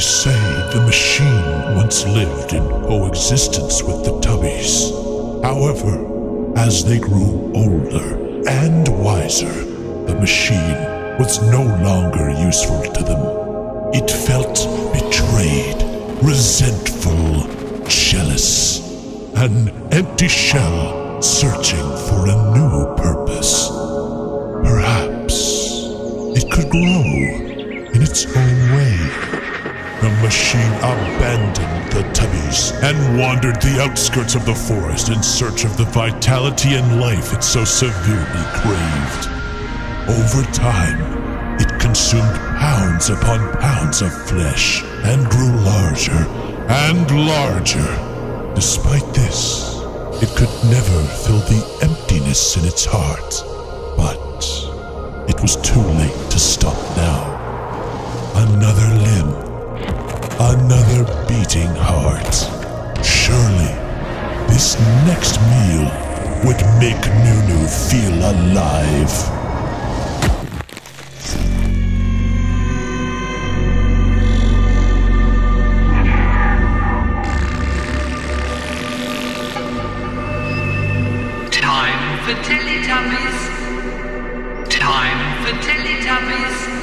say the machine once lived in coexistence with the Tubbies. However, as they grew older and wiser, the machine was no longer useful to them. It felt betrayed, resentful, jealous, an empty shell searching for a new purpose. Perhaps it could grow in its own way. The machine abandoned the Tubbies and wandered the outskirts of the forest in search of the vitality and life it so severely craved. Over time, it consumed pounds upon pounds of flesh and grew larger and larger. Despite this, it could never fill the emptiness in its heart. But it was too late to stop now. Another limb, another beating heart. Surely, this next meal would make Noo-Noo feel alive. Time for Teletubbies. Time for Teletubbies.